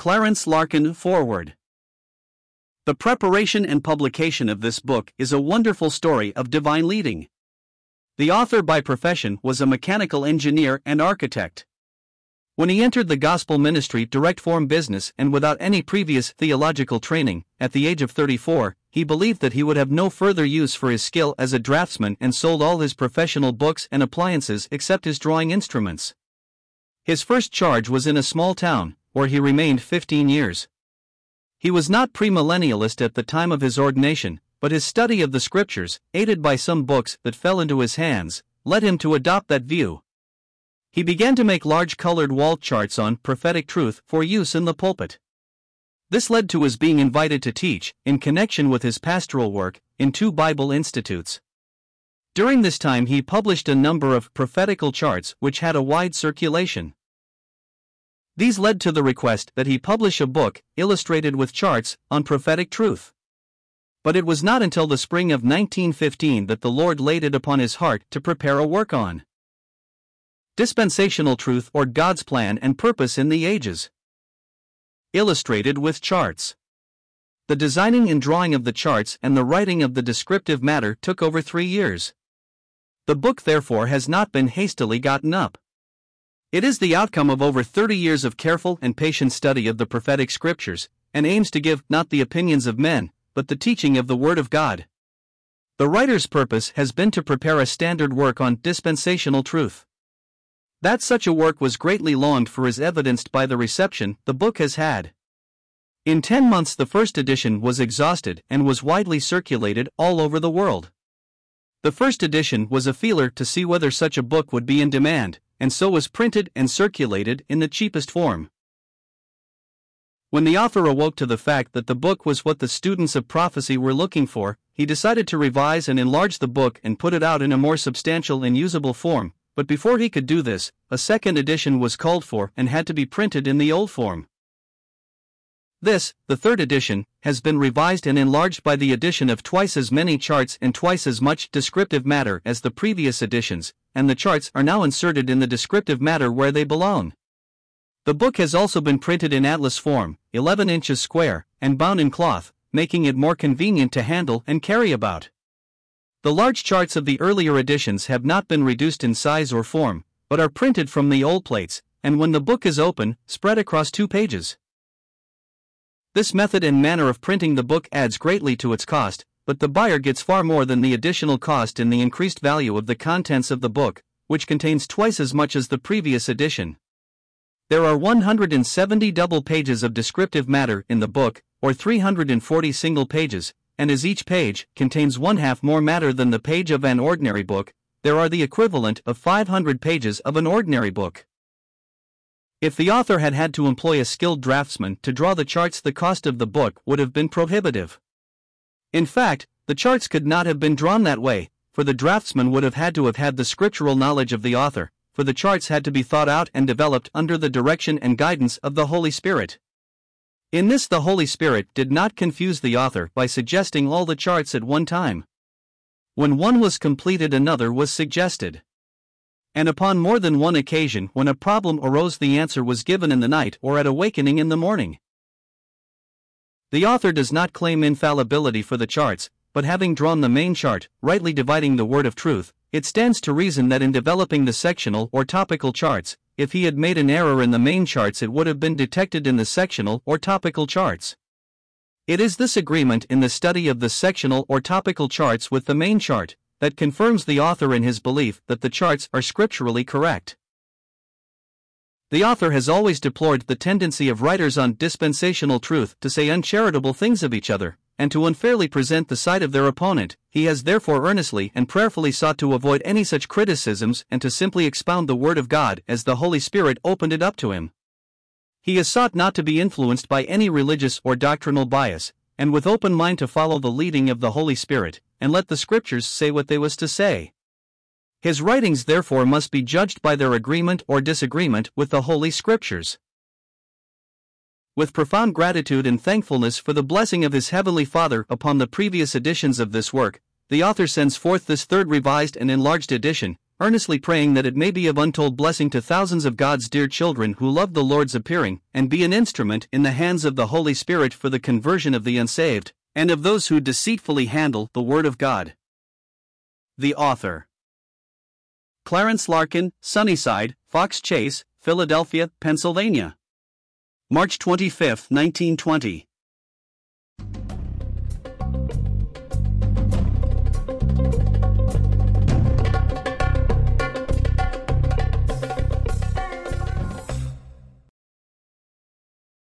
Clarence Larkin Forward. The preparation and publication of this book is a wonderful story of divine leading. The author by profession was a mechanical engineer and architect. When he entered the gospel ministry direct form business and without any previous theological training, at the age of 34, he believed that he would have no further use for his skill as a draftsman and sold all his professional books and appliances except his drawing instruments. His first charge was in a small town, where he remained 15 years. He was not premillennialist at the time of his ordination, but his study of the scriptures, aided by some books that fell into his hands, led him to adopt that view. He began to make large colored wall charts on prophetic truth for use in the pulpit. This led to his being invited to teach, in connection with his pastoral work, in two Bible institutes. During this time, he published a number of prophetical charts which had a wide circulation. These led to the request that he publish a book, illustrated with charts, on prophetic truth. But it was not until the spring of 1915 that the Lord laid it upon his heart to prepare a work on dispensational truth or God's plan and purpose in the ages. Illustrated with charts. The designing and drawing of the charts and the writing of the descriptive matter took over three years. The book, therefore, has not been hastily gotten up. It is the outcome of over 30 years of careful and patient study of the prophetic scriptures, and aims to give not the opinions of men, but the teaching of the Word of God. The writer's purpose has been to prepare a standard work on dispensational truth. That such a work was greatly longed for is evidenced by the reception the book has had. In 10 months, the first edition was exhausted and was widely circulated all over the world. The first edition was a feeler to see whether such a book would be in demand, and so was printed and circulated in the cheapest form. When the author awoke to the fact that the book was what the students of prophecy were looking for, he decided to revise and enlarge the book and put it out in a more substantial and usable form. But before he could do this, a second edition was called for and had to be printed in the old form. This, the third edition, has been revised and enlarged by the addition of twice as many charts and twice as much descriptive matter as the previous editions, and the charts are now inserted in the descriptive matter where they belong. The book has also been printed in atlas form, 11 inches square, and bound in cloth, making it more convenient to handle and carry about. The large charts of the earlier editions have not been reduced in size or form, but are printed from the old plates, and when the book is open, spread across two pages. This method and manner of printing the book adds greatly to its cost, but the buyer gets far more than the additional cost in the increased value of the contents of the book, which contains twice as much as the previous edition. There are 170 double pages of descriptive matter in the book, or 340 single pages, and as each page contains one half more matter than the page of an ordinary book, there are the equivalent of 500 pages of an ordinary book. If the author had had to employ a skilled draftsman to draw the charts, the cost of the book would have been prohibitive. In fact, the charts could not have been drawn that way, for the draftsman would have had to have had the scriptural knowledge of the author, for the charts had to be thought out and developed under the direction and guidance of the Holy Spirit. In this, the Holy Spirit did not confuse the author by suggesting all the charts at one time. When one was completed, another was suggested and upon more than one occasion when a problem arose, the answer was given in the night or at awakening in the morning. The author does not claim infallibility for the charts, but having drawn the main chart, rightly dividing the word of truth, it stands to reason that in developing the sectional or topical charts, if he had made an error in the main charts, it would have been detected in the sectional or topical charts. It is this agreement in the study of the sectional or topical charts with the main chart that confirms the author in his belief that the charts are scripturally correct. The author has always deplored the tendency of writers on dispensational truth to say uncharitable things of each other, and to unfairly present the side of their opponent. He has therefore earnestly and prayerfully sought to avoid any such criticisms and to simply expound the Word of God as the Holy Spirit opened it up to him. He has sought not to be influenced by any religious or doctrinal bias, and with open mind to follow the leading of the Holy Spirit, and let the Scriptures say what they was to say. His writings therefore must be judged by their agreement or disagreement with the Holy Scriptures. With profound gratitude and thankfulness for the blessing of his Heavenly Father upon the previous editions of this work, the author sends forth this third revised and enlarged edition, earnestly praying that it may be of untold blessing to thousands of God's dear children who love the Lord's appearing, and be an instrument in the hands of the Holy Spirit for the conversion of the unsaved, and of those who deceitfully handle the Word of God. The author Clarence Larkin, Sunnyside, Fox Chase, Philadelphia, Pennsylvania. March 25, 1920.